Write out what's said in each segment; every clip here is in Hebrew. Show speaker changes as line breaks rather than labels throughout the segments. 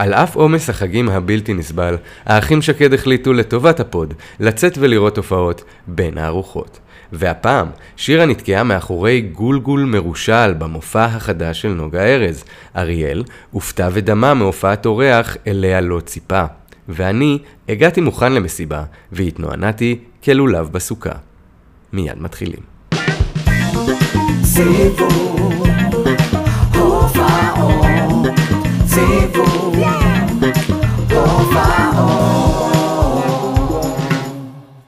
על אף עומס החגים הבלתי נסבל, האחים שקד החליטו לטובת הפוד לצאת ולראות הופעות בין הארוחות. והפעם, שירה נתקעה מאחורי גולגול מרושל במופע החדש של נוגה ארז. אריאל הופתע ודמה מהופעת אורח אליה לא ציפה. ואני הגעתי מוכן למסיבה, והתנוענעתי כלולב בסוכה. מיד מתחילים. סיבוב, הופעות,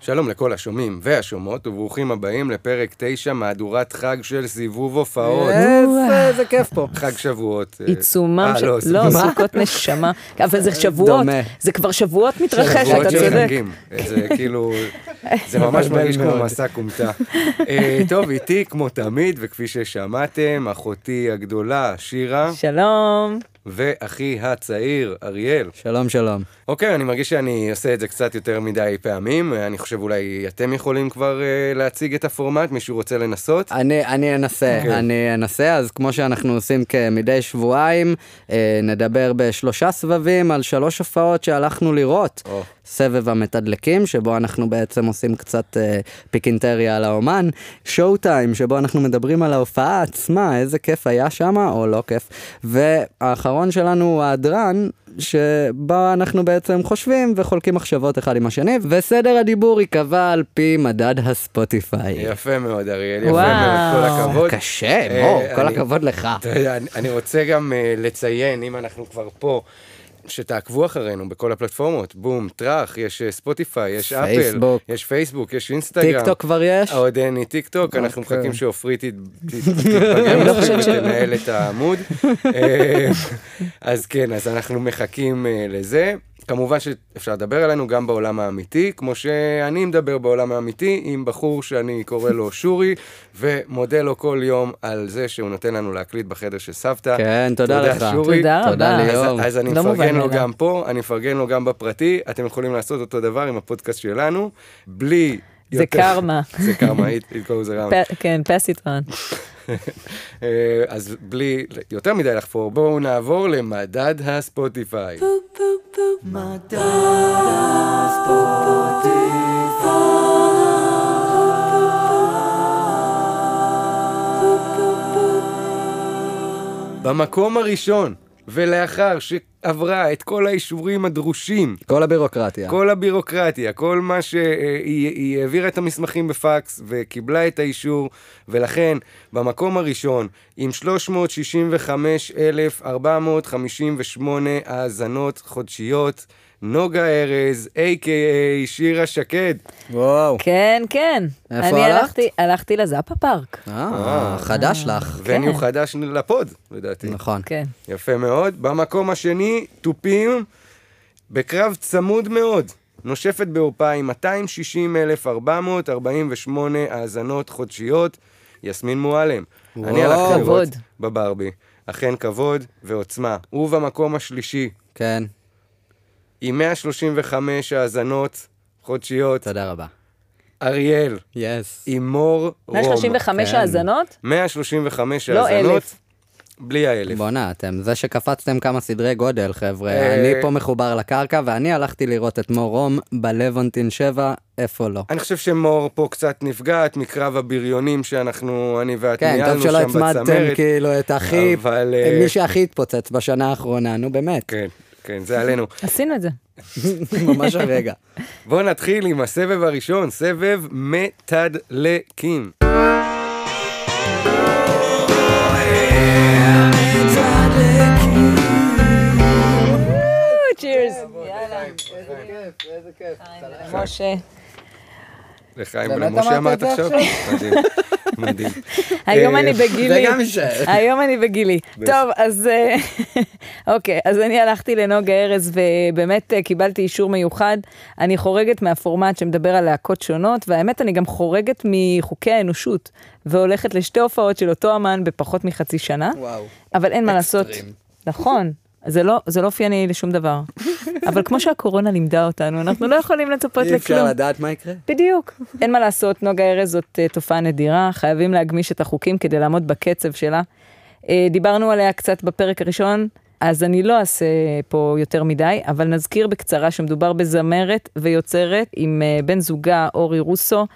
שלום לכל השומעים והשומעות, וברוכים הבאים לפרק 9, מהדורת חג של סיבוב הופעות.
איזה כיף פה.
חג שבועות.
עיצומם אה, של... לא, לא סוכות נשמה. אבל זה שבועות. זה כבר שבועות מתרחש, אתה צודק.
זה כאילו... זה ממש מרגיש כמו מסע כומתה. אה, טוב, איתי כמו תמיד, וכפי ששמעתם, אחותי הגדולה, שירה.
שלום.
ואחי הצעיר, אריאל.
שלום, שלום.
אוקיי, אני מרגיש שאני עושה את זה קצת יותר מדי פעמים. אני חושב אולי אתם יכולים כבר uh, להציג את הפורמט, מישהו רוצה לנסות?
אני, אני אנסה, okay. אוקיי. אני אנסה, אז כמו שאנחנו עושים כמדי שבועיים, uh, נדבר בשלושה סבבים על שלוש הופעות שהלכנו לראות. Oh. סבב המתדלקים, שבו אנחנו בעצם עושים קצת אה, פיקינטריה על האומן, שואו טיים, שבו אנחנו מדברים על ההופעה עצמה, איזה כיף היה שם, או לא כיף. והאחרון שלנו הוא ההדרן, שבה אנחנו בעצם חושבים וחולקים מחשבות אחד עם השני, וסדר הדיבור ייקבע על פי מדד הספוטיפיי.
יפה מאוד, אריאל, יפה מאוד, כל הכבוד.
קשה, מו, כל הכבוד לך.
אתה יודע, אני רוצה גם אה, לציין, אם אנחנו כבר פה, שתעקבו אחרינו בכל הפלטפורמות, בום, טראח, יש אה, ספוטיפיי, יש אפל, יש פייסבוק, יש אינסטגרם.
טיק טוק כבר יש?
עוד אין לי טיק טוק, אנחנו אוקיי. מחכים שעופרי תתפגם לא ותנהל את העמוד. אה, אז כן, אז אנחנו מחכים אה, לזה. כמובן שאפשר לדבר עלינו גם בעולם האמיתי, כמו שאני מדבר בעולם האמיתי עם בחור שאני קורא לו שורי, ומודה לו כל יום על זה שהוא נותן לנו להקליט בחדר של סבתא.
כן, תודה,
תודה
לך.
שורי. תודה רבה. תודה
ליאור. אז, אז אני לא מפרגן לו גם פה, אני מפרגן לו גם בפרטי, אתם יכולים לעשות אותו דבר עם הפודקאסט שלנו, בלי...
זה קרמה.
זה קרמה, it goes around.
כן, pass it on.
אה, אז בלי יותר מדי לחפור, בואו נעבור למדד הספוטיפיי. מדד במקום הראשון, ולאחר שעברה את כל האישורים הדרושים.
כל הבירוקרטיה.
כל הבירוקרטיה, כל מה שהיא העבירה את המסמכים בפקס וקיבלה את האישור, ולכן במקום הראשון, עם 365,458 האזנות חודשיות, נוגה ארז, a.k.a שירה שקד.
וואו.
כן, כן.
איפה
אני
הלכת?
הלכתי, הלכתי לזאפה פארק.
אה, חדש לך.
וניו חדש לפוד, לדעתי.
נכון.
כן.
יפה מאוד. במקום השני, תופים, בקרב צמוד מאוד. נושפת בעורפה עם 260,448 האזנות חודשיות. יסמין מועלם. אני הלכתי לראות בברבי. אכן כבוד ועוצמה. ובמקום השלישי,
כן.
עם 135 האזנות חודשיות,
תודה רבה.
אריאל,
יס.
עם מור רום.
135
כן.
האזנות?
135
לא
האזנות.
אלף.
בלי האלף.
בואנה, אתם זה שקפצתם כמה סדרי גודל, חבר'ה.
אה,
אני פה מחובר לקרקע, ואני הלכתי לראות את מור רום בלוונטין 7, איפה לא.
אני חושב שמור פה קצת נפגעת מקרב הבריונים שאנחנו, אני ואת
כן,
ניהלנו
טוב שלא
שם
הצמדתם
בצמרת.
כאילו את הכי,
אבל, אה,
מי שהכי התפוצץ בשנה האחרונה, נו באמת.
כן, כן, זה עלינו.
עשינו את זה.
ממש הרגע.
בואו נתחיל עם הסבב הראשון, סבב מתדלקים.
צ'ירס. משה.
לחיים ולמשה
אמרת
עכשיו? מדהים, מדהים.
היום
אה,
אני בגילי. היום אני בגילי. טוב, אז אה, אוקיי, אז אני הלכתי לנוגה ארז ובאמת אה, קיבלתי אישור מיוחד. אני חורגת מהפורמט שמדבר על להקות שונות, והאמת, אני גם חורגת מחוקי האנושות, והולכת לשתי הופעות של אותו אמן בפחות מחצי שנה,
וואו.
אבל אין מה לעשות. נכון. זה לא, זה לא אופייני לשום דבר. אבל כמו שהקורונה לימדה אותנו, אנחנו לא יכולים לצפות
אי אפשר
לכלום.
לדעת מה יקרה.
בדיוק. אין מה לעשות, נוגה ארז זאת uh, תופעה נדירה, חייבים להגמיש את החוקים כדי לעמוד בקצב שלה. Uh, דיברנו עליה קצת בפרק הראשון, אז אני לא אעשה פה יותר מדי, אבל נזכיר בקצרה שמדובר בזמרת ויוצרת עם אה, בן זוגה אורי רוסו.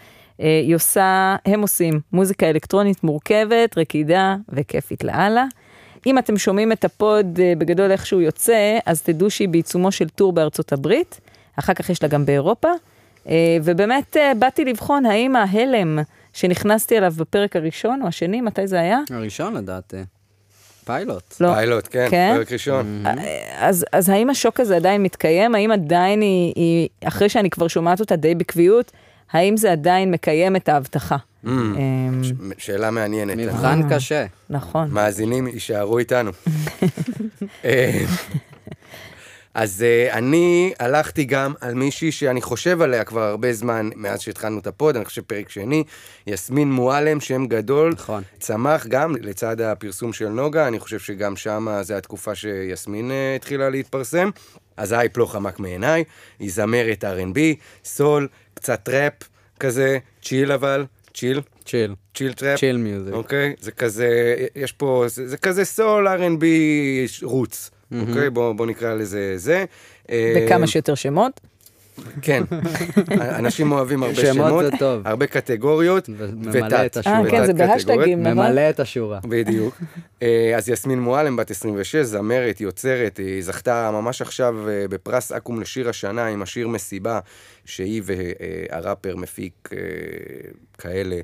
אה, היא עושה, הם עושים מוזיקה אלקטרונית מורכבת, רקידה וכיפית לאללה. אם אתם שומעים את ה pod אה, בגדול איך שהוא יוצא, אז תדעו שהיא בעיצומו של tour בארצות הברית, אחר כך יש לה גם באירופה, ובאמת באתי לבחון האם ההלם שנכנסתי אליו בפרק הראשון או השני, מתי זה היה?
הראשון לדעתי. פיילוט.
לא. פיילוט, כן, כן? פרק ראשון.
Mm-hmm. אז, אז האם השוק הזה עדיין מתקיים? האם עדיין היא, היא, אחרי שאני כבר שומעת אותה די בקביעות, האם זה עדיין מקיים את ההבטחה? Mm,
אמ, שאלה מעניינת.
מבחן קשה.
נכון.
מאזינים יישארו איתנו. אה, אז uh, אני הלכתי גם על מישהי שאני חושב עליה כבר הרבה זמן מאז שהתחלנו את ה pod, אני חושב פרק שני, יסמין מועלם, שם גדול.
נכון.
צמח גם לצד הפרסום של נוגה, אני חושב שגם שם זה התקופה שיסמין uh, התחילה להתפרסם. אז הייפ לא חמק מעיניי, היא זמרת R&B, סול, קצת ראפ, כזה, chill אבל, chill.
chill.
chill trap.
chill music.
אוקיי? זה כזה, יש פה, זה, זה כזה סול R&B רוץ. אוקיי? בוא נקרא לזה זה.
וכמה אה, שיותר שמות.
כן, אנשים אוהבים הרבה שמות, שמות
זה טוב.
הרבה קטגוריות, ותת.
אה, כן, זה בהשטגים,
נכון? ממלא את השורה.
בדיוק. אה, אז יסמין מועלם, בת 26, זמרת, יוצרת, היא זכתה ממש עכשיו אה, בפרס אקו"ם לשיר השנה עם השיר מסיבה, שהיא והראפר מפיק כאלה,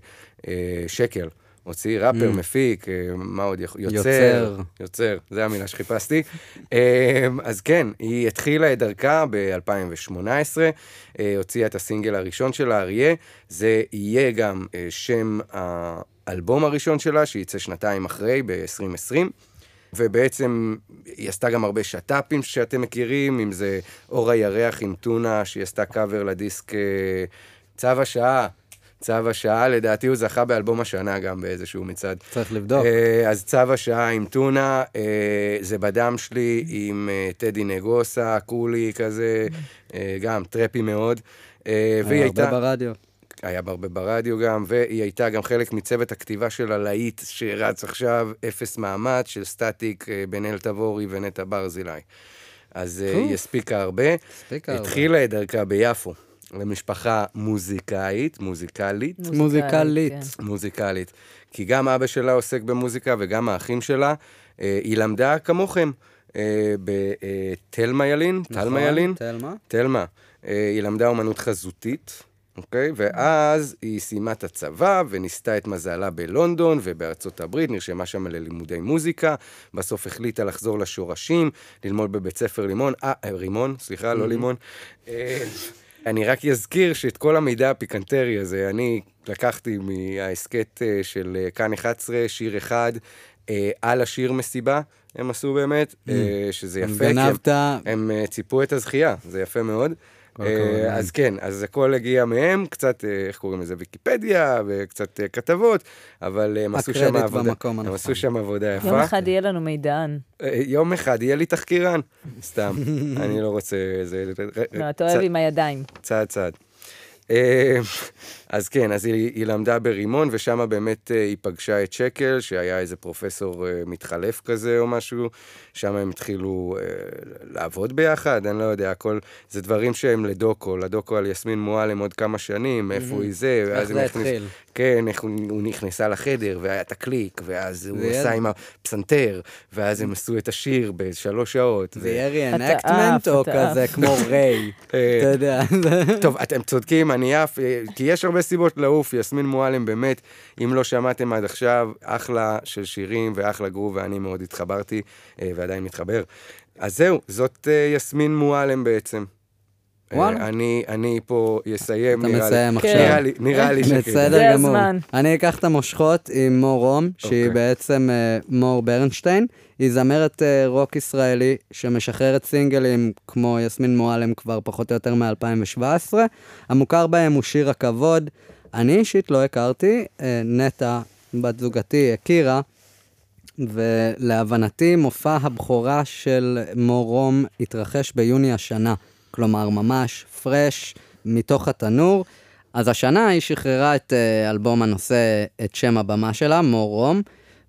שקל. הוציא ראפר, mm. מפיק, אה, מה עוד. יוצר. יוצר. יוצר, זה המילה שחיפשתי. אה, אז כן, היא התחילה את דרכה ב-2018, אה, הוציאה את הסינגל הראשון שלה, אריה. זה יהיה גם שם האלבום הראשון שלה, שייצא שנתיים אחרי, ב-2020. ובעצם היא עשתה גם הרבה שת"פים שאתם מכירים, אם זה אור הירח עם טונה, שהיא עשתה קאבר לדיסק צו השעה. צו השעה, לדעתי הוא זכה באלבום השנה גם באיזשהו מצעד.
צריך לבדוק.
Uh, אז צו השעה עם טונה, uh, זה בדם שלי עם uh, טדי נגוסה, קולי כזה, גם טרפי מאוד.
היה הרבה הייתה... ברדיו.
היה הרבה ברדיו גם, והיא הייתה גם חלק מצוות הכתיבה של הלהיט שרץ עכשיו, אפס מאמץ, של סטטיק, בן אל תבורי ונטע ברזילי. אז היא הספיקה הרבה. הספיקה הרבה. התחילה את דרכה ביפו. למשפחה מוזיקאית, מוזיקלית.
מוזיקלית.
כן. מוזיקלית. כי גם אבא שלה עוסק במוזיקה וגם האחים שלה. אה, היא למדה כמוכם אה, בתלמה ילין, נכון, תלמה ילין.
תלמה.
תלמה. אה, היא למדה אומנות חזותית. אוקיי? ואז היא סיימה את הצבא וניסתה את מזלה בלונדון ובארצות הברית, נרשמה שם ללימודי מוזיקה, בסוף החליטה לחזור לשורשים, ללמוד בבית ספר לימון, אה, רימון, סליחה, לא לימון. אני רק אזכיר שאת כל המידע הפיקנטרי הזה, אני לקחתי מההסכת אה, של אה, כאן 11, שיר אחד, אה, על השיר מסיבה, הם עשו באמת, mm. שזה יפה.
גנבת.
הם, הם ציפו את הזכייה, זה יפה מאוד. אה, אז כן, אז הכל הגיע מהם, קצת, אה, איך קוראים לזה, ויקיפדיה, וקצת אה, כתבות, אבל הם עשו שם עבודה, הם עשו שם עבודה יפה.
יום אחד יהיה לנו מידען.
יום אחד יהיה לי תחקירן, סתם, אני לא רוצה...
לא, אתה אוהב עם הידיים.
צעד צעד. אה, אז כן, אז היא, היא למדה ברימון, ושם באמת אה, היא פגשה את שקל, שהיה איזה פרופסור אה, מתחלף כזה או משהו, שם הם התחילו לעבוד ביחד, אני לא יודע, הכל, זה דברים שהם לדוקו, לדוקו על יסמין מועלם עוד כמה שנים, איפה mm-hmm. היא זה,
איך זה התחיל.
כן, איך הוא, הוא נכנסה לחדר, והיה את הקליק, ואז הוא עשה עם הפסנתר, ואז הם עשו את השיר בשלוש שעות.
זה יהיה ריאנקטמנט או כזה כמו ריי, אתה יודע.
טוב, אתם צודקים, אני עף, כי יש הרבה סיבות לעוף, יסמין מועלם באמת, אם לא שמעתם עד עכשיו, אחלה של שירים ואחלה גרוב, ואני מאוד התחברתי, אה, ועדיין מתחבר. אז זהו, זאת אה, יסמין מועלם בעצם.
וואלה.
אני, אני פה אסיים,
נראה
מסיים
לי. עכשיו.
נראה לי, נראה לי
שכן. בסדר גמור. אני אקח את המושכות עם מור רום, שהיא אוקיי. בעצם uh, מור ברנשטיין. היא זמרת uh, רוק ישראלי שמשחררת סינגלים כמו יסמין מועלם כבר פחות או יותר מ-2017. המוכר בהם הוא שיר הכבוד. אני אישית לא הכרתי, uh, נטע, בת זוגתי, הכירה. ולהבנתי מופע הבכורה של מור רום התרחש ביוני השנה. כלומר ממש fresh מתוך התנור. אז השנה היא שחררה את uh, אלבום הנושא, את שם הבמה שלה, מור רום,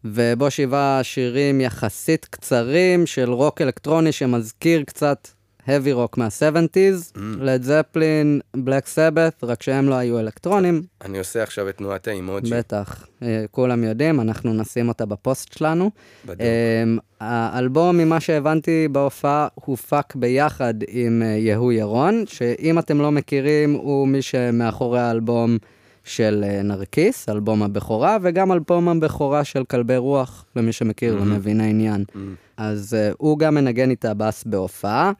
ובו שבעה שירים יחסית קצרים של רוק אלקטרוני שמזכיר קצת heavy rock מה-70's, לד זפלין, בלק סבת, רק שהם לא היו אלקטרונים.
אני עושה עכשיו את תנועת האימוג'י.
בטח, אה, כולם יודעים, אנחנו נשים אותה בפוסט שלנו.
בדיוק.
אמ, האלבום, ממה שהבנתי בהופעה, הופק ביחד עם אה, יהוא ירון, שאם אתם לא מכירים, הוא מי שמאחורי האלבום של אה, נרקיס, אלבום הבכורה, וגם אלבום הבכורה של כלבי רוח, למי שמכיר ומבין העניין. אז uh, הוא גם מנגן איתה בס בהופעה.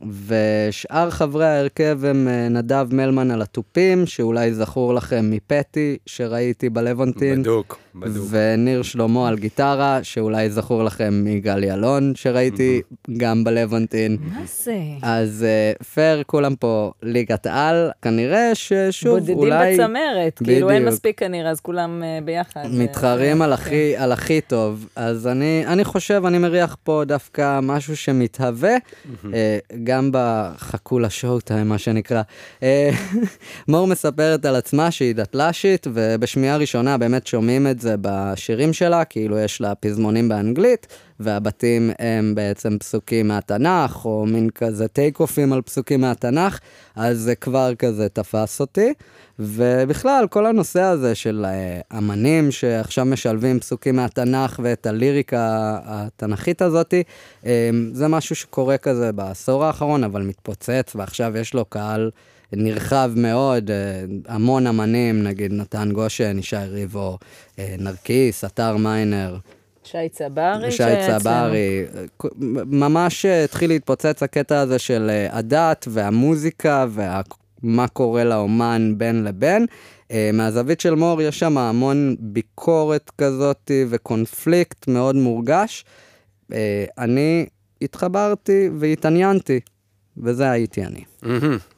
ושאר חברי ההרכב הם אה, נדב מלמן על התופים, שאולי זכור לכם מפטי, שראיתי בלוונטין.
בדוק, בדוק.
וניר שלמה על גיטרה, שאולי זכור לכם מגלי אלון, שראיתי גם בלוונטין.
מה זה?
אז uh, פייר, כולם פה ליגת על, כנראה ששוב,
בודדים
אולי...
בצמרת, כאילו אין
בדיוק.
מספיק כנראה, אז כולם uh, ביחד.
מתחרים
אה,
על
כן.
הכי, על הכי טוב, אז אני, אני חושב, אני מריח פה דווקא משהו שמתהווה, אה, גם בחכו לשואו טיים, מה שנקרא. אה, מור מספרת על עצמה שהיא דתל"שית, ובשמיעה ראשונה באמת שומעים את זה בשירים שלה, כאילו יש לה פזמונים באנגלית, והבתים הם בעצם פסוקים מהתנ"ך, או מין כזה טייק אופים על פסוקים מהתנ"ך, אז זה כבר כזה תפס אותי. ובכלל, כל הנושא הזה של uh, אמנים שעכשיו משלבים פסוקים מהתנ"ך ואת הליריקה התנ"כית הזאת, um, זה משהו שקורה כזה בעשור האחרון, אבל מתפוצץ, ועכשיו יש לו קהל נרחב מאוד, uh, המון אמנים, נגיד נתן גושן, ישי ריבו, uh, נרקיס, אתר מיינר.
שי צברי.
שי. צברי, ממש אה, התחיל להתפוצץ הקטע הזה של אה, הדת והמוזיקה ומה קורה לאומן בין לבין. אה, מהזווית של מור יש שם המון ביקורת כזאת וקונפליקט מאוד מורגש. אני התחברתי והתעניינתי, וזה הייתי אני.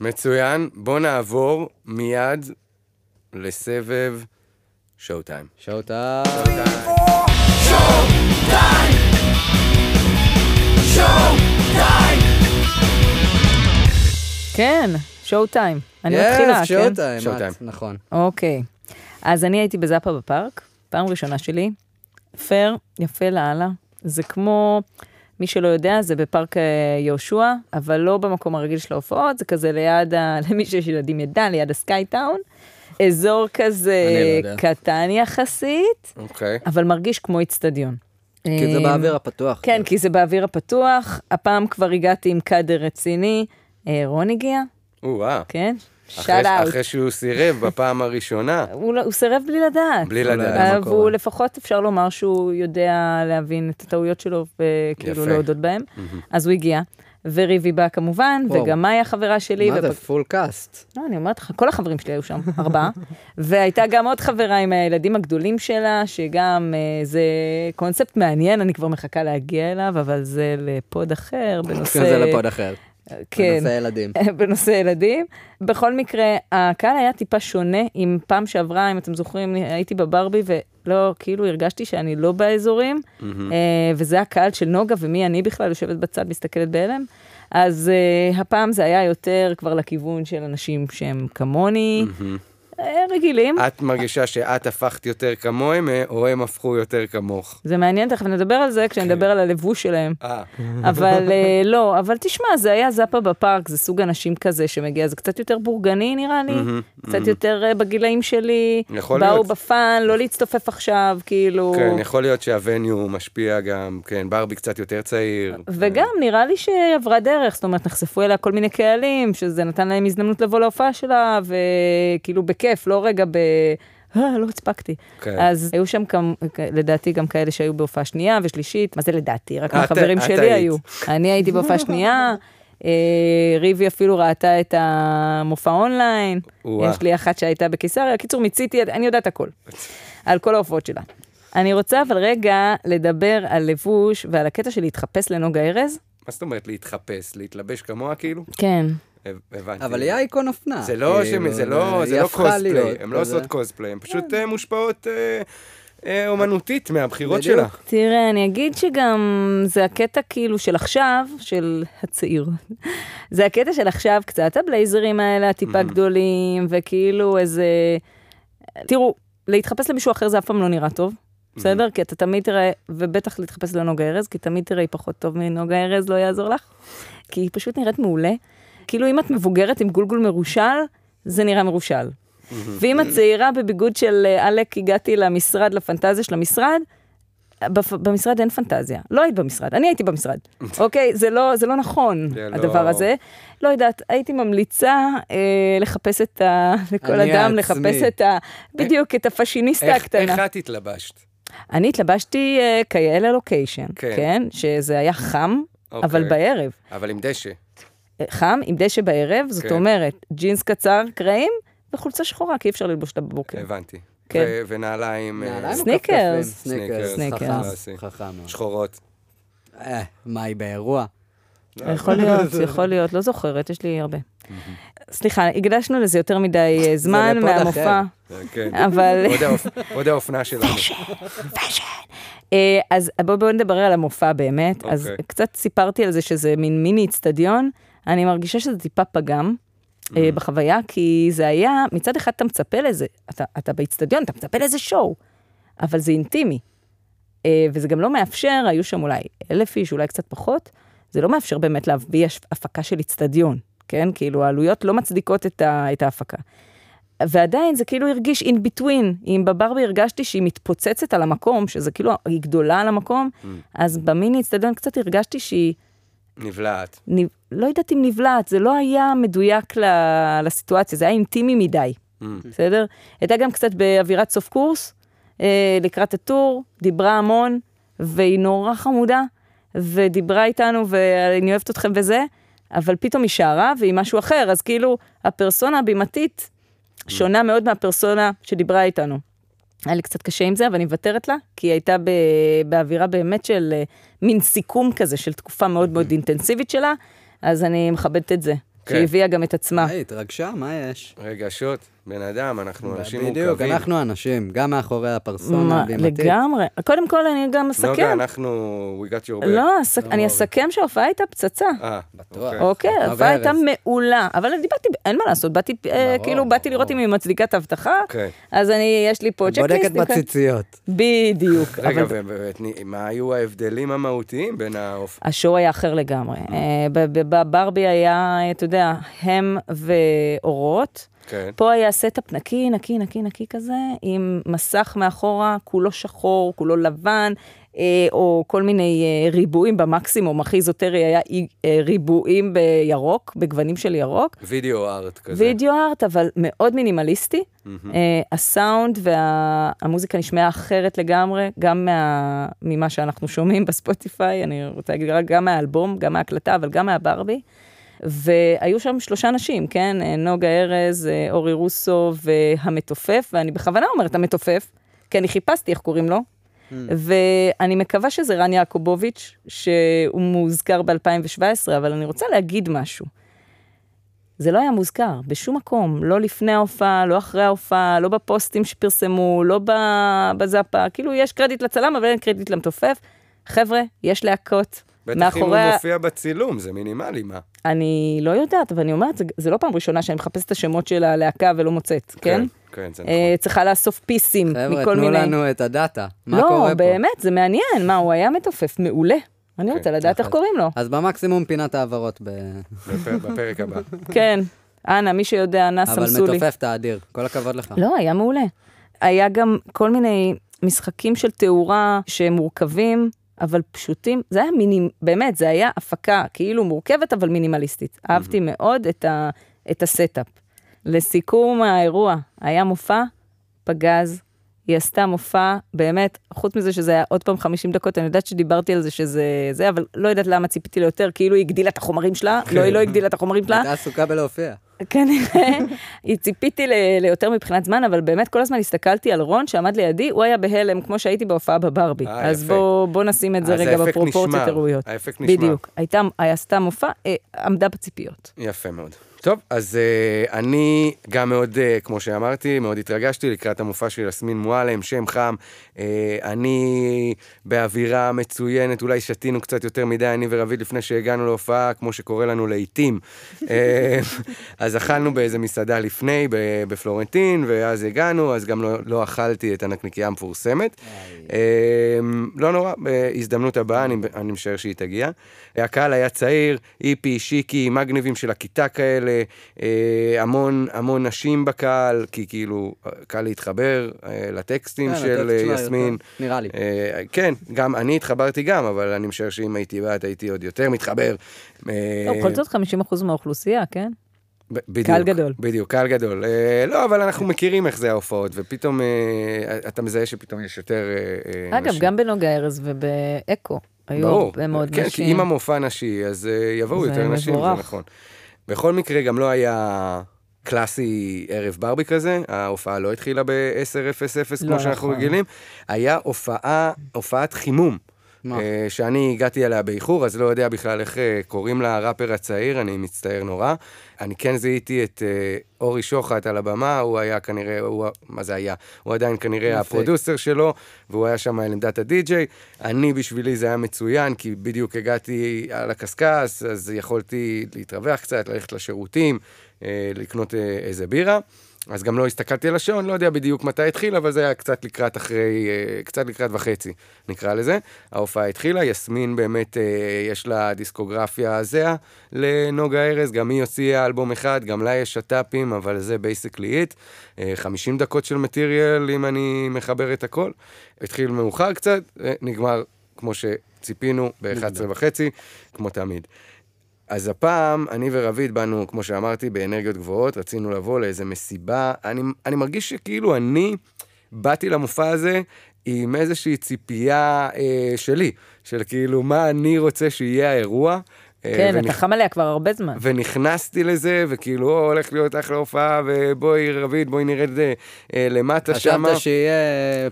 מצוין. בוא נעבור מיד לסבב show time.
Show time.
כן, שואו טיים. אני
Yes,
מתחילה,
show
כן?
time,
show
time.
נכון.
אוקיי. אז אני הייתי בזאפה בפארק, פעם ראשונה שלי. פייר, יפה לאללה. זה כמו, מי שלא יודע, זה בפארק אה, יהושע, אבל לא במקום הרגיל של ההופעות, זה כזה ליד, ה... למי שיש ילדים ידע, ליד הסקייטאון. אזור כזה
לא.
קטן יחסית,
אוקיי.
אבל מרגיש כמו איצטדיון.
כי זה
אה,
באוויר הפתוח.
כן, כי זה באוויר הפתוח. הפעם כבר הגעתי עם קאדר רציני. אה, רון הגיע,
הו-הא.
כן?
אחרי-
shout out.
אחרי שהוא סירב בפעם הראשונה,
הוא לא- הוא סירב בלי לדעת.
בלי לדעת.
יודע. מה
אבל
קורה.
הוא לפחות אפשר לומר שהוא יודע להבין את הטעויות שלו וכאילו. להודות בהם. אז הוא הגיע. וריבי בא כמובן,
וואו.
וגם מאיה חברה שלי.
מה זה,
ו
f- full cast?
לא, אני אומרת לך, כל החברים שלי היו שם, ארבעה. והייתה גם עוד חברה עם הילדים הגדולים שלה, שגם אה, זה קונספט מעניין, אני כבר מחכה להגיע אליו, אבל זה לפוד אחר, בנושא...
זה לפוד אחר.
כן.
בנושא ילדים.
בנושא ילדים. בכל מקרה, הקהל היה טיפה שונה. אם פעם שעברה, אם אתם זוכרים, הייתי בברבי ולא, כאילו הרגשתי שאני לא באזורים, אה, וזה הקהל של נוגה, ומי אני בכלל יושבת בצד, מסתכלת בהלם. אז uh, הפעם זה היה יותר כבר לכיוון של אנשים שהם כמוני, אה, רגילים.
את מרגישה שאת הפכת יותר כמוהם, אה, או הם הפכו יותר כמוך?
זה מעניין, תכף נדבר על זה כשאני אדבר על הלבוש שלהם.
אה,
אבל אה, לא, אבל תשמע, זה היה זאפה בפארק, זה סוג אנשים כזה שמגיע, זה קצת יותר בורגני נראה לי, קצת יותר אה, בגילאים שלי, באו. בפאן, לא להצטופף עכשיו, כאילו,
כן, יכול להיות שהווניו משפיע גם, כן, ברבי קצת יותר צעיר.
וגם נראה לי שעברה דרך, זאת אומרת, נחשפו אליה כל מיני קהלים, שזה נתן להם הזדמנות לבוא להופעה שלה, וכאילו בכיף, לא רגע ב... אה, לא הספקתי.
כן.
אז היו שם כם, לדעתי גם כאלה שהיו בהופעה שנייה ושלישית, מה זה לדעתי? רק מהחברים
את
שלי. היו. אני הייתי בהופעה שנייה, אה, ריבי אפילו ראתה את המופע אונליין. יש לי אחת שהייתה בקיסריה, קיצור מיציתי, אני יודעת הכל, על כל ההופעות שלה. אני רוצה אבל רגע לדבר על לבוש ועל הקטע של להתחפש לנוגה ארז.
מה זאת אומרת להתחפש? להתלבש כמוה כאילו?
כן.
הב- הבנתי.
אבל היא אייקון אופנה.
זה לא,
כאילו,
שמ- זה לא, לא קוספליי, הן לא. עושות קוספליי, הן פשוט אה, מושפעות אה, אה, אומנותית מהבחירות
בדיוק.
שלה.
תראה, אני אגיד שגם זה הקטע כאילו של עכשיו, של הצעיר. זה הקטע של עכשיו קצת, הבלייזרים האלה הטיפה גדולים, וכאילו איזה... תראו, להתחפש למישהו אחר זה אף פעם לא נראה טוב. בסדר? כי אתה תמיד תראה, ובטח להתחפש לנוגה ארז, כי תמיד תראי פחות טוב מנוגה ארז, לא יעזור לך. כי היא פשוט נראית מעולה. כאילו אם את מבוגרת עם גולגול מרושל, זה נראה מרושל. ואם את צעירה בביגוד של אה, עלק, הגעתי למשרד, לפנטזיה של המשרד, במשרד אין פנטזיה. לא היית במשרד, אני הייתי במשרד. אוקיי? זה לא, זה לא נכון, הדבר לא... הזה. לא יודעת, הייתי ממליצה אה, לחפש את ה... לכל אדם, עצמי. לחפש את ה... בדיוק, את הפשיניסטה איך, הקטנה.
איך את התלבשת?
אני התלבשתי אה, כאלה לוקיישן, כן. כן? שזה היה חם, אוקיי. אבל בערב.
אבל עם דשא.
חם, עם דשא בערב, זאת כן. אומרת, ג'ינס קצר, קרעים, וחולצה שחורה, כי אי אפשר ללבוש אותה בבוקר.
הבנתי. כן. ונעליים...
אה, סניקרס.
סניקרס. חכם.
שחורות.
אה, מה, היא באירוע?
יכול להיות, יכול להיות, לא זוכרת, יש לי הרבה. סליחה, הקדשנו לזה יותר מדי אה, זמן מהמופע.
כן.
אבל...
עוד האופנה שלנו.
אז בואו נדבר על המופע באמת. אז אוקיי. קצת סיפרתי על זה שזה מין מיני אצטדיון. אני מרגישה שזה טיפה פגם. mm. בחוויה, כי זה היה, מצד אחד אתה מצפה לזה, אתה, אתה באיצטדיון, אתה מצפה לאיזה שואו, אבל זה אינטימי. אה, וזה גם לא מאפשר, היו שם אולי אלף איש, אולי קצת פחות, זה לא מאפשר באמת להביא הפקה של איצטדיון, כן? כאילו, העלויות לא מצדיקות את, ה, את ההפקה. ועדיין זה כאילו הרגיש in between, אם בברבי הרגשתי שהיא מתפוצצת על המקום, שזה כאילו, היא גדולה על המקום, mm. אז במיני איצטדיון קצת הרגשתי שהיא
נבלעת.
נ... לא יודעת אם נבלעת, זה לא היה מדויק ל... לסיטואציה, זה היה אינטימי מדי, mm. בסדר? הייתה גם קצת באווירת סוף קורס, אה, לקראת הטור, דיברה המון, והיא נורא חמודה, ודיברה איתנו, ואני אוהבת אתכם וזה, אבל פתאום היא שערה והיא משהו אחר, אז כאילו, הפרסונה הבימתית שונה מאוד מהפרסונה שדיברה איתנו. היה לי קצת קשה עם זה, אבל אני מוותרת לה, כי היא הייתה באווירה באמת של אה, מין סיכום כזה, של תקופה מאוד מאוד אינטנסיבית שלה, אז אני מכבדת את זה. כן. שהיא הביאה גם את עצמה.
היי, התרגשה, מה יש?
רגשות. בן אדם, אנחנו אנשים מורכבים.
בדיוק, אנחנו אנשים, גם מאחורי הפרסונה
הבימתית. לגמרי. קודם כל, אני גם אסכם. נוגה,
אנחנו, we got your back.
לא, אני אסכם שההופעה הייתה פצצה.
אה, בטוח.
אוקיי, ההופעה הייתה מעולה. אבל אני באתי, אין מה לעשות, באתי, אה, כאילו, באתי לראות אם היא מצדיקה את ההבטחה,
אוקיי.
אז אני, יש לי פה
צ'קליסטים. בודקת בציציות.
בדיוק.
רגע, ומה היו ההבדלים המהותיים בין ההופעה?
ה show היה אחר לגמרי. אה, בברבי היה, אתה יודע, הם ואורות.
כן.
פה היה setup נקי, נקי, נקי, נקי כזה, עם מסך מאחורה, כולו שחור, כולו לבן, אה, או כל מיני אה, ריבועים במקסימום, הכי איזוטרי היה אה, ריבועים בירוק, בגוונים של ירוק.
video art כזה.
וידאו ארט, אבל מאוד מינימליסטי. Mm-hmm. אה, הסאונד והמוזיקה נשמעה אחרת לגמרי, גם מה, ממה שאנחנו שומעים בספוטיפיי, אני רוצה להגיד רק גם מהאלבום, גם מההקלטה, אבל גם מהברבי. והיו שם שלושה נשים, כן? נוגה ארז, אורי רוסו והמתופף, ואני בכוונה אומרת המתופף, כי אני חיפשתי איך קוראים לו, mm. ואני מקווה שזה רן יעקובוביץ', שהוא מוזכר ב-2017, אבל אני רוצה להגיד משהו. זה לא היה מוזכר בשום מקום, לא לפני ההופעה, לא אחרי ההופעה, לא בפוסטים שפרסמו, לא בזאפה, כאילו יש קרדיט לצלם, אבל אין קרדיט למתופף. חבר'ה, יש להקות.
בטח מאחורי... אם הוא מופיע בצילום, זה מינימלי, מה?
אני לא יודעת, אבל אני אומרת, זה, זה לא פעם ראשונה שאני מחפשת את השמות של הלהקה ולא מוצאת, כן?
כן, כן, זה אה, נכון. Uh,
צריכה לאסוף פיסים
חבר'ה,
מכל מיני...
חבר'ה, תנו לנו את הדאטה, מה
לא,
קורה פה?
לא, באמת, זה מעניין, מה, הוא היה מתופף מעולה. אני רוצה כן, לדעת איך קוראים לו.
אז במקסימום פינת העברות ב...
בפרק הבא.
כן, אנא, מי שיודע, נא סמסו
לי. אבל מתופף אתה אדיר, כל הכבוד לך.
לא, היה מעולה. היה גם כל מיני משחקים של תאורה שהם מורכבים, אבל פשוטים, זה היה מיני, באמת, זה היה הפקה כאילו מורכבת, אבל מינימליסטית. Mm-hmm. אהבתי מאוד את, ה, את ה setup. לסיכום האירוע, היה מופע פגז, היא עשתה מופע, באמת, חוץ מזה שזה היה עוד פעם 50 דקות, אני יודעת שדיברתי על זה שזה זה, אבל לא יודעת למה ציפיתי ליותר, כאילו היא הגדילה את החומרים שלה, לא, היא לא הגדילה את החומרים שלה.
הייתה עסוקה בלהופיע.
כנראה, ציפיתי ליותר מבחינת זמן, אבל באמת כל הזמן הסתכלתי על רון שעמד לידי, הוא היה בהלם, כמו שהייתי בהופעה בברבי.
אה,
אז בוא, בוא נשים את זה רגע בפרופורציות הראויות.
האפקט נשמע.
בדיוק, הייתה, עשתה מופע, אה, עמדה בציפיות.
יפה מאוד. טוב, אז uh, אני גם מאוד, uh, כמו שאמרתי, מאוד התרגשתי לקראת המופע של יסמין מועלם, שם חם. Uh, אני באווירה מצוינת, אולי שתינו קצת יותר מדי, אני ורביד, לפני שהגענו להופעה, כמו שקורה לנו לעיתים. uh, אז אכלנו באיזה מסעדה לפני, בפלורנטין, ואז הגענו, אז גם לא, לא אכלתי את הנקניקייה המפורסמת. uh, לא נורא, בהזדמנות הבאה, אני, אני משער שהיא תגיע. הקהל היה צעיר, היפי, שיקי, מגניבים של הכיתה כאלה, המון המון נשים בקהל, כי כאילו, קל להתחבר אה, לטקסטים כן, של אה, יסמין.
נראה לי.
כן, גם אני התחברתי גם, אבל אני משער שאם הייתי באת הייתי עוד יותר מתחבר.
בכל זאת 50% מהאוכלוסייה, כן?
בדיוק,
קהל גדול.
בדיוק, קהל גדול. אה, לא, אבל אנחנו מכירים איך זה ההופעות, ופתאום אה, אתה מזהה שפתאום יש יותר
אה, אגב, נשים. גם בנוגה ארז ובאקו. היו הרבה מאוד
כן,
נשים.
כן, כי אם המופע נשי, אז uh, יבואו יותר נשים, זה נכון. בכל מקרה, גם לא היה קלאסי ערב ברבי כזה, ההופעה לא התחילה ב-10:00, כמו לא שאנחנו נכון. רגילים, היה הופעה, הופעת חימום. מה? אה, שאני הגעתי אליה באיחור, אז לא יודע בכלל איך אה, קוראים לה הראפר הצעיר, אני מצטער נורא. אני כן זיהיתי את אה, אורי שוחט על הבמה, הוא היה כנראה, הוא, מה זה היה? הוא עדיין כנראה יפה. הפרודוסר שלו, והוא היה שם על עמדת הדי-ג'יי. אני, בשבילי זה היה מצוין, כי בדיוק הגעתי על הקשקש, אז יכולתי להתרווח קצת, ללכת לשירותים, לקנות איזה בירה. אז גם לא הסתכלתי על השעון, לא יודע בדיוק מתי התחיל, אבל זה היה קצת לקראת אחרי, אה, קצת לקראת וחצי, נקרא לזה. ההופעה התחילה, יסמין באמת, אה, יש לה דיסקוגרפיה זהה לנגה ארז, גם היא הוציאה אלבום אחד, גם לה יש שת"פים, אבל זה basically it. 50 דקות של material, אם אני מחבר את הכל. התחיל מאוחר קצת, נגמר כמו שציפינו, ב-11 וחצי, כמו תמיד. אז הפעם, אני ורביד באנו, כמו שאמרתי, באנרגיות גבוהות, רצינו לבוא לאיזה מסיבה. אני, אני מרגיש שכאילו אני באתי למופע הזה עם איזושהי ציפייה אה, שלי, של כאילו מה אני רוצה שיהיה האירוע.
אה, כן, ונכ... אתה חם עליה כבר הרבה זמן.
ונכנסתי לזה, וכאילו, או, הולך להיות אחלה הופעה, ובואי, רביד, בואי נרד אה, למטה שם.
חשבת שיהיה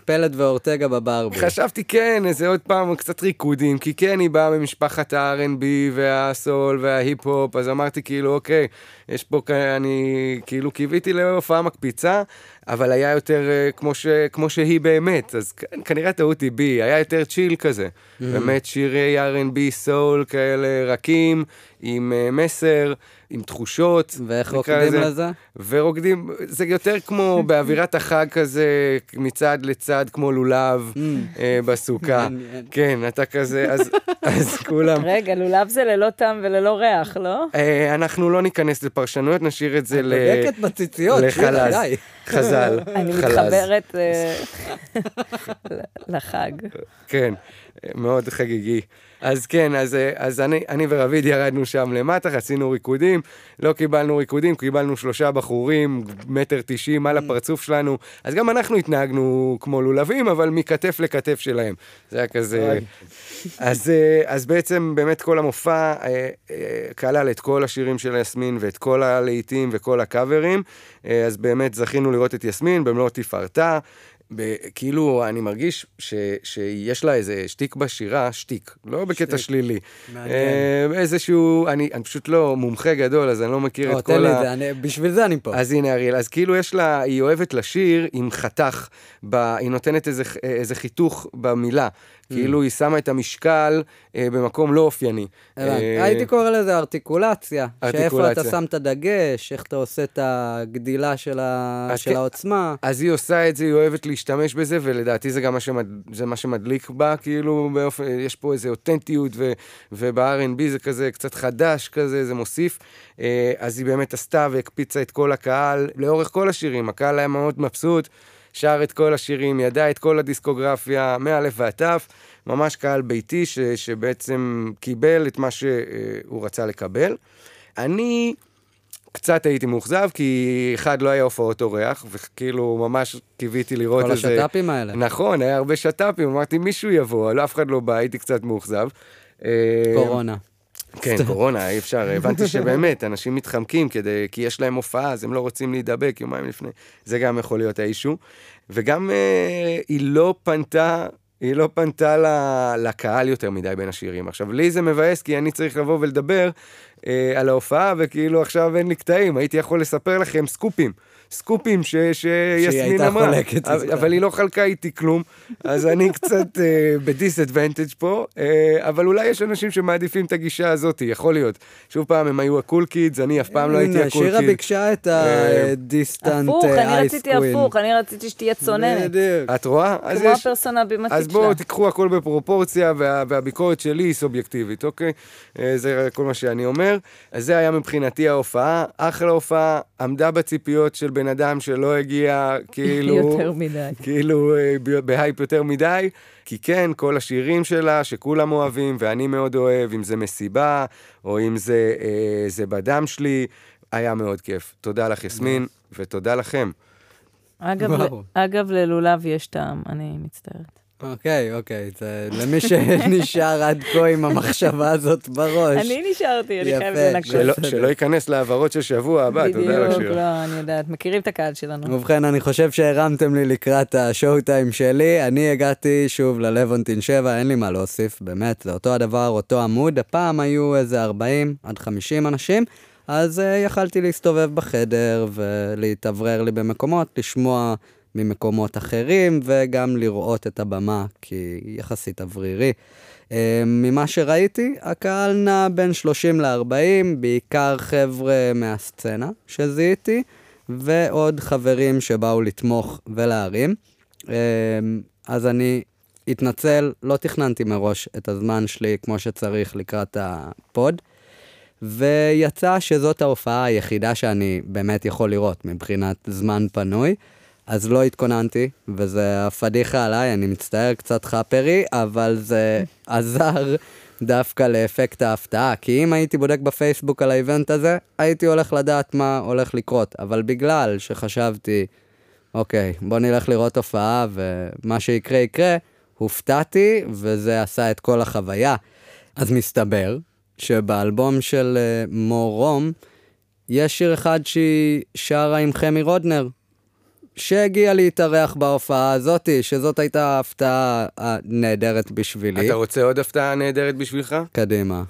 פלט ואורטגה בברבי.
חשבתי, כן, איזה עוד פעם, קצת ריקודים, כי כן, היא באה ממשפחת ה-R&B והסול וההיפ-הופ, אז אמרתי, כאילו, אוקיי, יש פה, אני כאילו קיוויתי להופעה מקפיצה, אבל היה יותר uh, כמו, ש, כמו שהיא באמת, אז כנראה הטעות היא בי, היה יותר צ'יל כזה. Mm-hmm. באמת שירי R&B סול כאלה רכים, עם uh, מסר, עם תחושות.
ואיך רוקדים לזה? לזה?
ורוקדים, זה יותר כמו באווירת החג כזה, מצד לצד, כמו לולב uh, בסוכה. כן, אתה כזה, אז, אז כולם...
רגע, לולב זה ללא טעם וללא ריח, לא? Uh,
אנחנו לא ניכנס לפרשנויות, נשאיר את זה ל...
את בודקת בציציות,
לחלז. חז"ל.
אני מתחברת לחג.
כן, מאוד חגיגי. אז כן, אז, אז אני, אני ורביד ירדנו שם למטה, עשינו ריקודים, לא קיבלנו ריקודים, קיבלנו שלושה בחורים, מטר תשעים על הפרצוף שלנו, אז גם אנחנו התנהגנו כמו לולבים, אבל מכתף לכתף שלהם. זה היה כזה... אז, אז בעצם באמת כל המופע אה, אה, כלל את כל השירים של יסמין ואת כל הלהיטים וכל הקאברים, אה, אז באמת זכינו לראות את יסמין במלוא תפארתה. כאילו, אני מרגיש ש, שיש לה איזה שטיק בשירה, שטיק, לא בקטע שטיק. שלילי. מעניין. אה, איזשהו, אני, אני פשוט לא מומחה גדול, אז אני לא מכיר או, את כל ה...
תן לי את זה, אני, בשביל זה אני פה.
אז הנה, אריאל, אז כאילו יש לה, היא אוהבת לשיר עם חתך, ב, היא נותנת איזה, איזה חיתוך במילה. כאילו היא שמה את המשקל אה, במקום לא אופייני.
אה, הייתי קורא לזה ארטיקולציה. שאיפה אתה שם את הדגש, איך אתה עושה את הגדילה של, ה... של כן, העוצמה.
אז היא עושה את זה, היא אוהבת להשתמש בזה, ולדעתי זה גם מה, שמד... זה מה שמדליק בה, כאילו, יש פה איזו אותנטיות, ו... וב-R&B זה כזה קצת חדש כזה, זה מוסיף. אה, אז היא באמת עשתה והקפיצה את כל הקהל, לאורך כל השירים, הקהל היה מאוד מבסוט. שר את כל השירים, ידע את כל הדיסקוגרפיה, מא' ועד ת', ממש קהל ביתי ש, שבעצם קיבל את מה שהוא רצה לקבל. אני קצת הייתי מאוכזב, כי אחד, לא היה הופעות אורח, וכאילו ממש קיוויתי לראות איזה...
כל השת"פים האלה.
נכון, היה הרבה שת"פים, אמרתי, מישהו יבוא, לא, אף אחד לא בא, הייתי קצת מאוכזב.
קורונה.
כן, קורונה, אי אפשר, הבנתי שבאמת, אנשים מתחמקים כדי, כי יש להם הופעה, אז הם לא רוצים להידבק יומיים לפני. זה גם יכול להיות ה issue. וגם אה, היא לא פנתה, היא לא פנתה לקהל יותר מדי בין השירים. עכשיו, לי זה מבאס, כי אני צריך לבוא ולדבר אה, על ההופעה, וכאילו עכשיו אין לי קטעים, הייתי יכול לספר לכם סקופים. סקופים ש, שיסמין אמרה, אבל, אבל היא לא חלקה איתי כלום, אז אני קצת uh, ב disadvantage פה, uh, אבל אולי יש אנשים שמעדיפים את הגישה הזאת, יכול להיות. שוב פעם, הם היו ה cool kids, אני אף פעם לא הייתי ה cool kids.
שירה ביקשה את ה distant ice queen.
הפוך, אני רציתי הפוך, אני רציתי שתהיה צוננת.
את רואה?
כמו הפרסונה בימתית שלה.
אז בואו תיקחו הכל בפרופורציה, וה, והביקורת שלי היא סובייקטיבית, אוקיי? זה כל מה שאני אומר. אז זה היה מבחינתי ההופעה, אחלה הופעה, עמדה בציפיות של בן אדם שלא הגיע, כאילו...
יותר מדי.
כאילו אה, בהייפ יותר מדי. כי כן, כל השירים שלה, שכולם אוהבים, ואני מאוד אוהב, אם זה מסיבה, או אם זה, אה, זה בדם שלי, היה מאוד כיף. תודה לך, יסמין, ותודה לכם.
אגב, אגב, ללולב יש טעם, אני מצטערת.
אוקיי, אוקיי, זה למי שנשאר עד כה עם המחשבה הזאת בראש.
אני נשארתי, אני חייבת לנקות.
שלא ייכנס להעברות של שבוע הבא, תודה לך
בדיוק, לא, אני יודעת, מכירים את הקהל שלנו.
ובכן, אני חושב שהרמתם לי לקראת השואו טיים שלי. אני הגעתי שוב ללוונטין 7, אין לי מה להוסיף, באמת, זה אותו הדבר, אותו עמוד. הפעם היו איזה 40 עד 50 אנשים. אז uh, יכלתי להסתובב בחדר ולהתאוורר לי במקומות, לשמוע ממקומות אחרים, וגם לראות את הבמה, כי יחסית אוורירי. אה, ממה שראיתי, הקהל נע בין 30 ל-40, בעיקר חבר'ה מהסצנה שזיהיתי, ועוד חברים שבאו לתמוך ולהרים. אה, אז אני אתנצל, לא תכננתי מראש את הזמן שלי כמו שצריך לקראת הפוד, ויצא שזאת ההופעה היחידה שאני באמת יכול לראות מבחינת זמן פנוי. אז לא התכוננתי, וזה הפדיחה עליי, אני מצטער, קצת חאפרי, אבל זה עזר דווקא לאפקט ההפתעה. כי אם הייתי בודק בפייסבוק על האיבנט הזה, הייתי הולך לדעת מה הולך לקרות. אבל בגלל שחשבתי, אוקיי, בוא נלך לראות הופעה, ומה שיקרה יקרה, הופתעתי, וזה עשה את כל החוויה. אז מסתבר שבאלבום של uh, מור רום, יש שיר אחד שהיא שרה עם חמי רודנר, שהגיע להתארח בהופעה הזאתי, שזאת הייתה ההפתעה הנהדרת בשבילי.
אתה רוצה עוד הפתעה נהדרת בשבילך?
קדימה.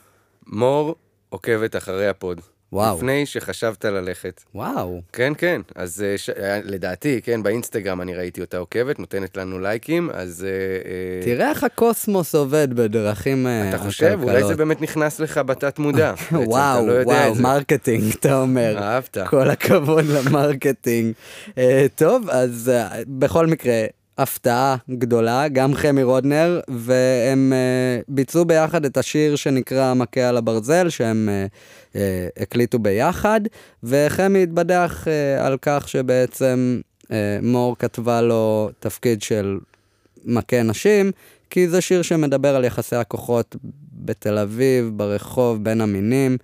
מור עוקבת אחרי הפוד.
וואו.
לפני שחשבת ללכת.
וואו.
כן, כן. אז אה, ש... אה, לדעתי, כן, באינסטגרם אני ראיתי אותה עוקבת, נותנת לנו לייקים, אז...
אה, תראה איך הקוסמוס עובד בדרכים
אתה חושב? אולי זה באמת נכנס לך בתת מודע.
וואו, לא וואו, marketing, אתה אומר.
אהבת.
כל הכבוד ל marketing. טוב, אז בכל מקרה, הפתעה גדולה, גם חמי רודנר, והם uh, ביצעו ביחד את השיר שנקרא מכה על הברזל, שהם uh, uh, הקליטו ביחד, וחמי התבדח uh, על כך שבעצם uh, מור כתבה לו תפקיד של מכה נשים, כי זה שיר שמדבר על יחסי הכוחות בתל אביב, ברחוב, בין המינים.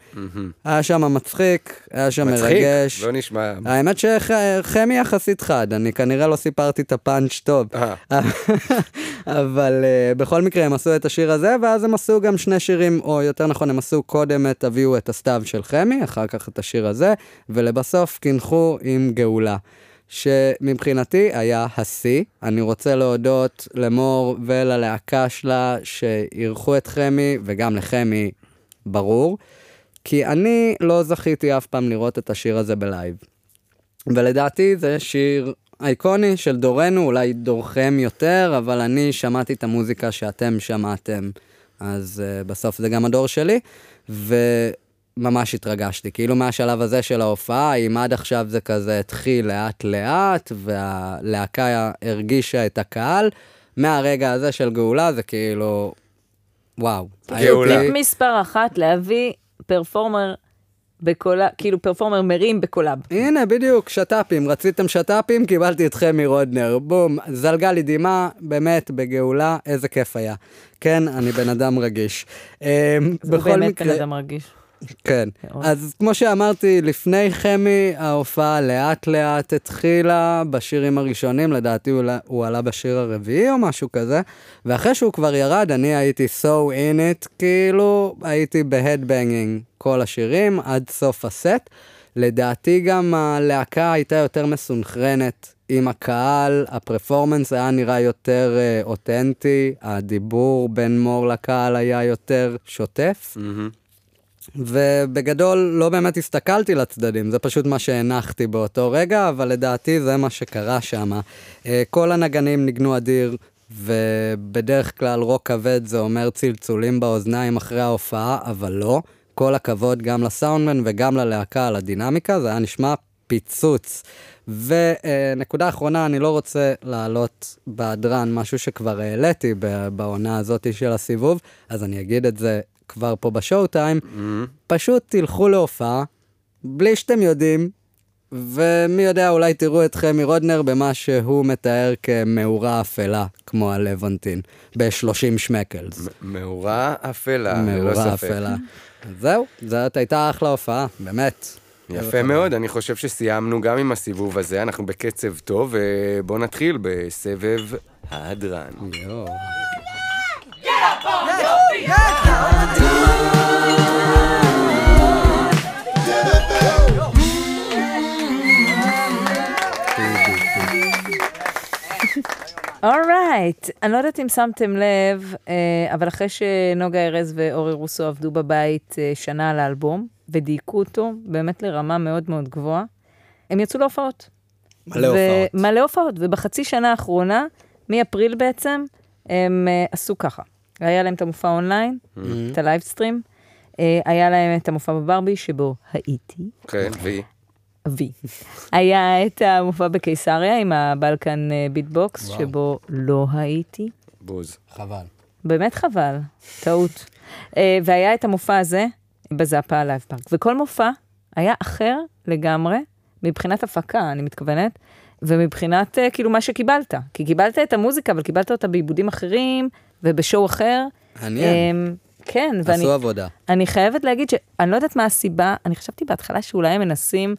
היה שם מצחיק, היה שם מרגש.
מצחיק? לא נשמע...
האמת שחמי יחסית חד, אני כנראה לא סיפרתי את הפאנץ' טוב. אבל uh, בכל מקרה הם עשו את השיר הזה, ואז הם עשו גם שני שירים, או יותר נכון, הם עשו קודם את הביאו את הסתיו של חמי, אחר כך את השיר הזה, ולבסוף קינחו עם גאולה. שמבחינתי היה השיא. אני רוצה להודות למור וללהקה שלה שאירחו את חמי, וגם לחמי, ברור, כי אני לא זכיתי אף פעם לראות את השיר הזה בלייב. ולדעתי זה שיר אייקוני של דורנו, אולי דורכם יותר, אבל אני שמעתי את המוזיקה שאתם שמעתם, אז uh, בסוף זה גם הדור שלי. ו... ממש התרגשתי. כאילו מהשלב הזה של ההופעה, אם עד עכשיו זה כזה התחיל לאט-לאט, והלהקה הרגישה את הקהל, מהרגע הזה של גאולה זה כאילו, וואו.
גאולה. טיפ מספר אחת, להביא performer ב collab, כאילו performer מרים ב collab.
הנה, בדיוק, שת"פים. רציתם שת"פים? קיבלתי אתכם מרודנר. בום, זלגה לי דמעה, באמת, בגאולה, איזה כיף היה. כן, אני בן אדם רגיש.
אמ, זה באמת בן אדם רגיש.
כן, אז כמו שאמרתי, לפני חמי ההופעה לאט לאט התחילה בשירים הראשונים, לדעתי הוא, הוא עלה בשיר הרביעי או משהו כזה, ואחרי שהוא כבר ירד, אני הייתי so in it, כאילו הייתי בהדבנגינג כל השירים עד סוף הסט. לדעתי גם הלהקה הייתה יותר מסונכרנת עם הקהל, הפרפורמנס היה נראה יותר uh, אותנטי, הדיבור בין מור לקהל היה יותר שוטף. Mm-hmm. ובגדול לא באמת הסתכלתי לצדדים, זה פשוט מה שהנחתי באותו רגע, אבל לדעתי זה מה שקרה שם. אה, כל הנגנים ניגנו אדיר, ובדרך כלל רוק כבד זה אומר צלצולים באוזניים אחרי ההופעה, אבל לא. כל הכבוד גם לסאונדמן וגם ללהקה על הדינמיקה, זה היה נשמע פיצוץ. ונקודה אחרונה, אני לא רוצה להעלות בהדרן משהו שכבר העליתי בעונה הזאת של הסיבוב, אז אני אגיד את זה כבר פה בשואו טיים. Mm-hmm. פשוט תלכו להופעה, בלי שאתם יודעים, ומי יודע, אולי תראו את חמי רודנר במה שהוא מתאר כמאורה אפלה, כמו הלוונטין, ב-30 שמקלס.
מאורה אפלה,
ללא ספק. מאורה אפלה. זהו, זאת הייתה אחלה הופעה, באמת.
יפה מאוד, אני חושב שסיימנו גם עם הסיבוב הזה, אנחנו בקצב טוב, ובואו נתחיל בסבב ההדרן. יואו.
אורייט, right. אני לא יודעת אם שמתם לב, אה, אבל אחרי שנוגה ארז ואורי רוסו עבדו בבית אה, שנה על האלבום, ודייקו אותו באמת לרמה מאוד מאוד גבוהה, הם יצאו להופעות.
מלא הופעות.
מלא הופעות, ובחצי שנה האחרונה, מאפריל בעצם, הם uh, עשו ככה. היה להם את המופע online, mm-hmm. את ה livestream, uh, היה להם את המופע בברבי, שבו הייתי.
כן, והיא.
וי. היה את המופע בקיסריה עם הבלקן ביטבוקס, שבו לא הייתי.
בוז.
חבל.
באמת חבל, טעות. uh, והיה את המופע הזה בזאפה הלייב פארק. וכל מופע היה אחר לגמרי, מבחינת הפקה, אני מתכוונת, ומבחינת uh, כאילו מה שקיבלת. כי קיבלת את המוזיקה, אבל קיבלת אותה בעיבודים אחרים וב show אחר.
מעניין.
Um, כן,
עשו ואני... עשו עבודה.
אני חייבת להגיד שאני לא יודעת מה הסיבה, אני חשבתי בהתחלה שאולי הם מנסים,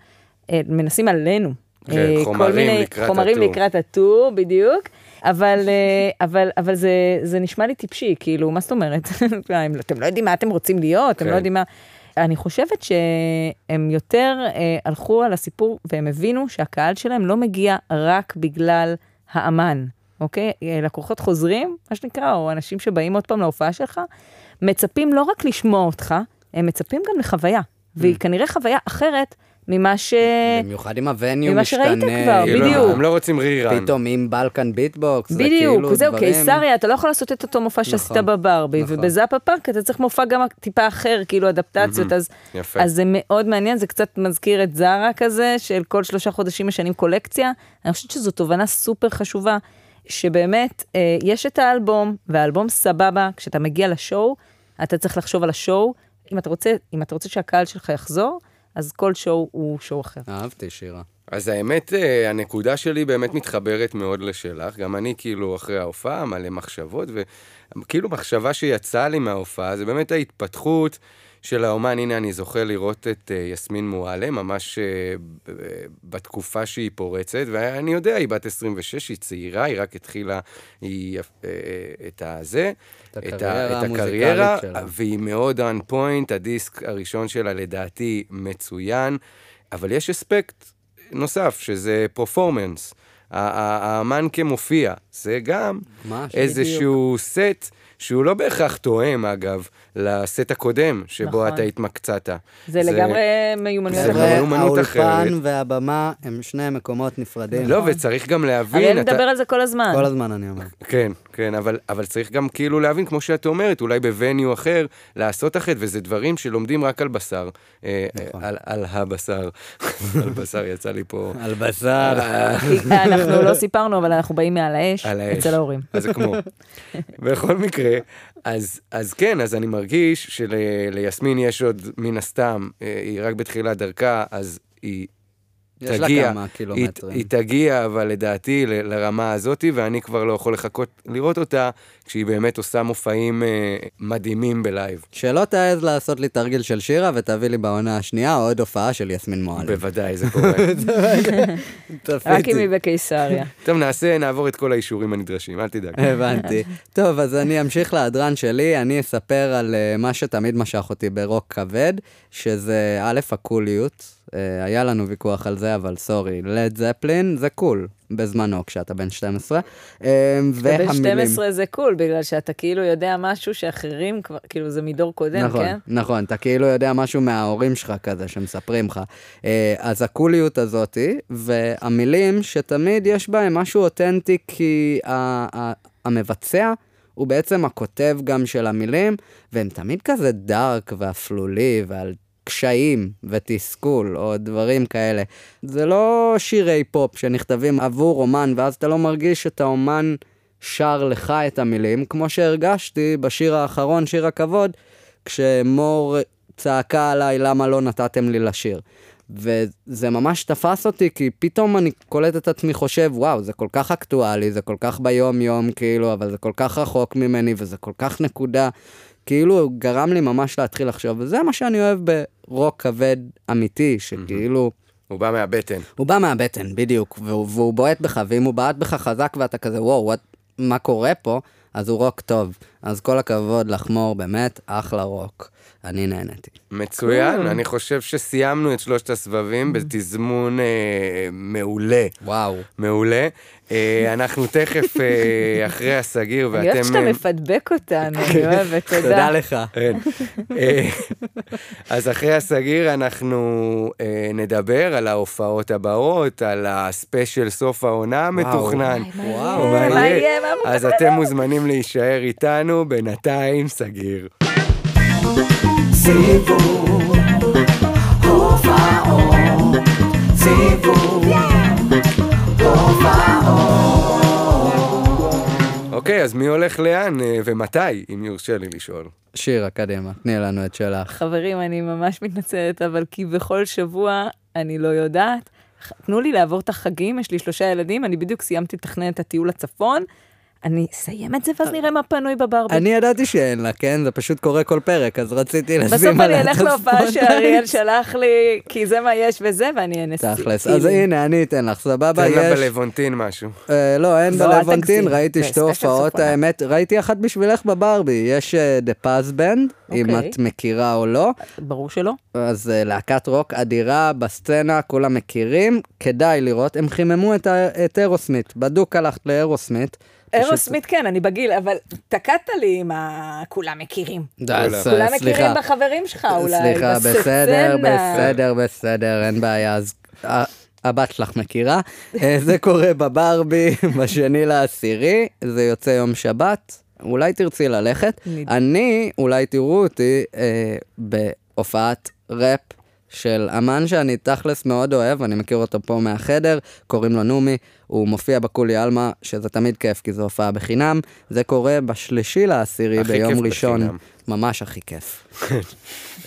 אה, מנסים עלינו.
כן, אה, חומרים מיני, לקראת
חומרים ה tour. לקראת ה tour, בדיוק. אבל, אה, אבל, אבל זה, זה נשמע לי טיפשי, כאילו, מה זאת אומרת? אתם לא יודעים מה אתם רוצים להיות, כן. אתם לא כן. יודעים מה... אני חושבת שהם יותר אה, הלכו על הסיפור והם הבינו שהקהל שלהם לא מגיע רק בגלל האמן, אוקיי? אה, לקוחות חוזרים, מה שנקרא, או אנשים שבאים עוד פעם להופעה שלך, מצפים לא רק לשמוע אותך, הם מצפים גם לחוויה. והיא mm. כנראה חוויה אחרת ממה ש...
במיוחד אם הווניו משתנה.
ממה שראית כבר, כאילו, בדיוק.
הם לא רוצים ריראן.
פתאום עם בלקן ביטבוקס,
בדיוק, זהו, קיסריה, אתה לא יכול לעשות את אותו מופע שעשית נכון, בברבי, נכון. ובזאפה פארק אתה צריך מופע גם טיפה אחר, כאילו אדפטציות, אז, אז זה מאוד מעניין, זה קצת מזכיר את זרה כזה, של כל שלושה חודשים משנים קולקציה. אני חושבת שזו תובנה סופר חשובה, שבאמת אה, יש את האלבום, והאלבום סבבה, כשאתה מגיע לשואו, אתה צריך לחשוב על השואו. אם אתה רוצה, אם אתה רוצה שהקהל שלך יחזור, אז כל שואו הוא שואו אחר.
אהבתי, שירה.
אז האמת, אה, הנקודה שלי באמת מתחברת מאוד לשלך. גם אני כאילו אחרי ההופעה מלא מחשבות, וכאילו מחשבה שיצאה לי מההופעה, זה באמת ההתפתחות. של האומן, הנה אני זוכה לראות את uh, יסמין מועלם, ממש uh, בתקופה שהיא פורצת, ואני יודע, היא בת 26, היא צעירה, היא רק התחילה היא, uh, את הזה,
את הקריירה, את הקריירה.
והיא מאוד on point, הדיסק הראשון שלה לדעתי מצוין, אבל יש אספקט נוסף, שזה פרפורמנס. האמן כמופיע, זה גם איזשהו סט שהוא לא בהכרח תואם, אגב, לסט הקודם, שבו נכון. אתה התמקצעת.
זה, זה לגמרי מיומנויות
אחרת. זה מיומנות אחרת. האולפן והבמה הם שני מקומות נפרדים.
לא, וצריך גם להבין...
הרי אתה... נדבר על זה כל הזמן.
כל הזמן אני אומר.
כן, כן, אבל, אבל צריך גם כאילו להבין, כמו שאת אומרת, אולי בווניו אחר, לעשות אחרת, וזה דברים שלומדים רק על בשר. אה, נכון. על, על הבשר. על בשר יצא לי פה...
על בשר.
אנחנו לא סיפרנו, אבל אנחנו באים מעל האש, אצל ההורים.
אז זה כמו. בכל מקרה, אז, אז כן, אז אני מרגיש שליסמין יש עוד, מן הסתם, אה, היא רק בתחילת דרכה, אז היא
יש תגיע, לה כמה קילומטרים.
היא, היא תגיע, אבל לדעתי, ל, לרמה הזאתי, ואני כבר לא יכול לחכות לראות אותה, כשהיא באמת עושה מופעים אה, מדהימים בלייב.
שלא תעז לעשות לי תרגיל של שירה, ותביא לי בעונה השנייה עוד הופעה של יסמין מועלם.
בוודאי, זה קורה.
רק אם היא בקיסריה.
טוב, נעשה, נעבור את כל האישורים הנדרשים, אל תדאג.
הבנתי. טוב, אז אני אמשיך להדרן שלי, אני אספר על uh, מה שתמיד משך אותי ברוק כבד, שזה א', הקוליות. אה, היה לנו ויכוח על זה, אבל סורי, לד זפלין זה קול בזמנו כשאתה בן 12.
אה, והמילים... בן 12 זה קול, בגלל שאתה כאילו יודע משהו שאחרים כבר, כאילו זה מדור קודם,
נכון,
כן?
נכון, אתה כאילו יודע משהו מההורים שלך כזה, שמספרים לך. אה, אז הקוליות הזאתי, והמילים שתמיד יש בהם משהו אותנטי, כי המבצע... הוא בעצם הכותב גם של המילים, והם תמיד כזה דארק ואפלולי ועל קשיים ותסכול או דברים כאלה. זה לא שירי פופ שנכתבים עבור אומן, ואז אתה לא מרגיש את האומן שר לך את המילים, כמו שהרגשתי בשיר האחרון, שיר הכבוד, כשמור צעקה עליי למה לא נתתם לי לשיר. וזה ממש תפס אותי, כי פתאום אני קולט את עצמי חושב, וואו, זה כל כך אקטואלי, זה כל כך ביום-יום, כאילו, אבל זה כל כך רחוק ממני, וזה כל כך נקודה. כאילו, גרם לי ממש להתחיל לחשוב, וזה מה שאני אוהב ברוק כבד אמיתי, שכאילו...
הוא בא מהבטן.
הוא בא מהבטן, בדיוק, והוא, והוא בועט בך, ואם הוא בעט בך חזק ואתה כזה, וואו, מה קורה פה? אז הוא רוק טוב. אז כל הכבוד לחמור, באמת, אחלה רוק. אני נהניתי.
מצוין, אני חושב שסיימנו את שלושת הסבבים בתזמון אה, מעולה.
וואו.
מעולה. אה, אנחנו תכף אה, אחרי הסגיר, ואתם...
אני אוהבת שאתה אה, מפדבק אותנו, אני אוהבת, תודה.
תודה לך.
כן. אז אחרי הסגיר אנחנו נדבר על ההופעות הבאות, על הספיישל סוף העונה המתוכנן.
וואו, מה יהיה?
אז אתם מוזמנים להישאר איתנו, בינתיים סגיר. סיבוב, הופעות, סיבוב, אוקיי, אז מי הולך לאן אה, ומתי, אם יורשה לי לשאול?
שירה, קדימה, תני לנו את שלך.
חברים, אני ממש מתנצלת, אבל כי בכל שבוע אני לא יודעת. תנו לי לעבור את החגים, יש לי שלושה ילדים, אני בדיוק סיימתי לתכנן את הטיול לצפון. אני אסיים את זה ואז נראה מה פנוי בברבי.
אני ידעתי שאין לה, כן? זה פשוט קורה כל פרק, אז רציתי לשים
עליה את בסוף אני אלך להופעה שאריאל שלח לי, כי זה מה יש וזה, ואני אנסה.
תכלס, אז הנה, אני אתן לך, סבבה,
יש... תן לה בלוונטין משהו.
אה, לא, אין בלוונטין, ראיתי שתי הופעות, האמת, ראיתי אחת בשבילך בברבי, יש אה, The Paz Band, אם אוקיי. את מכירה או לא.
ברור שלא.
אז אה, להקת רוק אדירה בסצנה, כולם מכירים, כדאי לראות, הם חיממו את אירוסמית, בדוק הלכת לאירוסמית.
אירוסמית כן, אני בגיל, אבל תקעת לי עם ה... כולם מכירים.
כולם
מכירים בחברים שלך אולי.
סליחה, בסדר, בסדר, בסדר, אין בעיה. אז הבת שלך מכירה. אה, זה קורה בברבי בשני לעשירי, זה יוצא יום שבת. אולי תרצי ללכת. אני, אולי תראו אותי אה, בהופעת ראפ של אמן שאני תכלס מאוד אוהב, אני מכיר אותו פה מהחדר, קוראים לו נומי, הוא מופיע בקולי עלמה, שזה תמיד כיף, כי זו הופעה בחינם. זה קורה בשלישי לעשירי ביום ראשון. בחינם. ממש הכי כיף.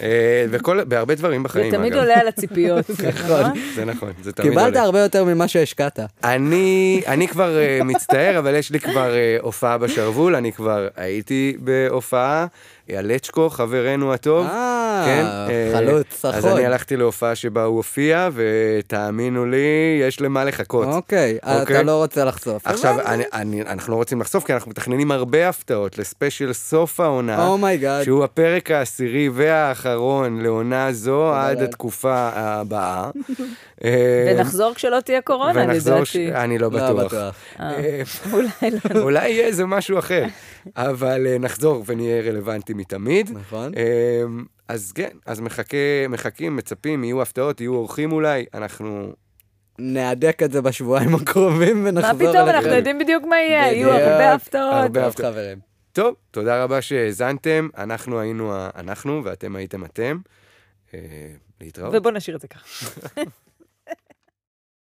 אה, וכל, בהרבה דברים בחיים,
אגב. זה תמיד עולה על הציפיות.
נכון. זה נכון, זה תמיד
עולה. קיבלת הרבה יותר ממה שהשקעת.
אני כבר אה, מצטער, אבל יש לי כבר אה, הופעה בשרוול, אני כבר הייתי בהופעה. ילצ'קו, חברנו הטוב.
אה, כן, חלוץ,
נכון. אז אני הלכתי להופעה שבה הוא הופיע, ותאמינו לי, יש למה לחכות.
אוקיי, אתה אוקיי? לא רוצה לחשוף.
עכשיו, אנחנו לא רוצים לחשוף, כי אנחנו מתכננים הרבה הפתעות לספיישל סוף העונה.
oh my god.
Oh שהוא הפרק העשירי והאחרון לעונה זו עד התקופה הבאה.
ונחזור כשלא תהיה קורונה, לדעתי.
אני לא, לא בטוח.
אה, אולי לא.
אולי יהיה איזה משהו אחר, אבל אה, נחזור ונהיה רלוונטיים מתמיד.
נכון.
אז כן, אז מחכים, מצפים, יהיו הפתעות, יהיו אורחים אולי, אנחנו
נהדק את זה בשבועיים הקרובים ונחזור
אליכם. מה פתאום, אנחנו יודעים בדיוק מה יהיה, יהיו הרבה הפתעות.
הרבה הפתעות. טוב, תודה רבה שהאזנתם, אנחנו היינו אנחנו ואתם הייתם אתם. אה, להתראות.
ובוא נשאיר את זה ככה.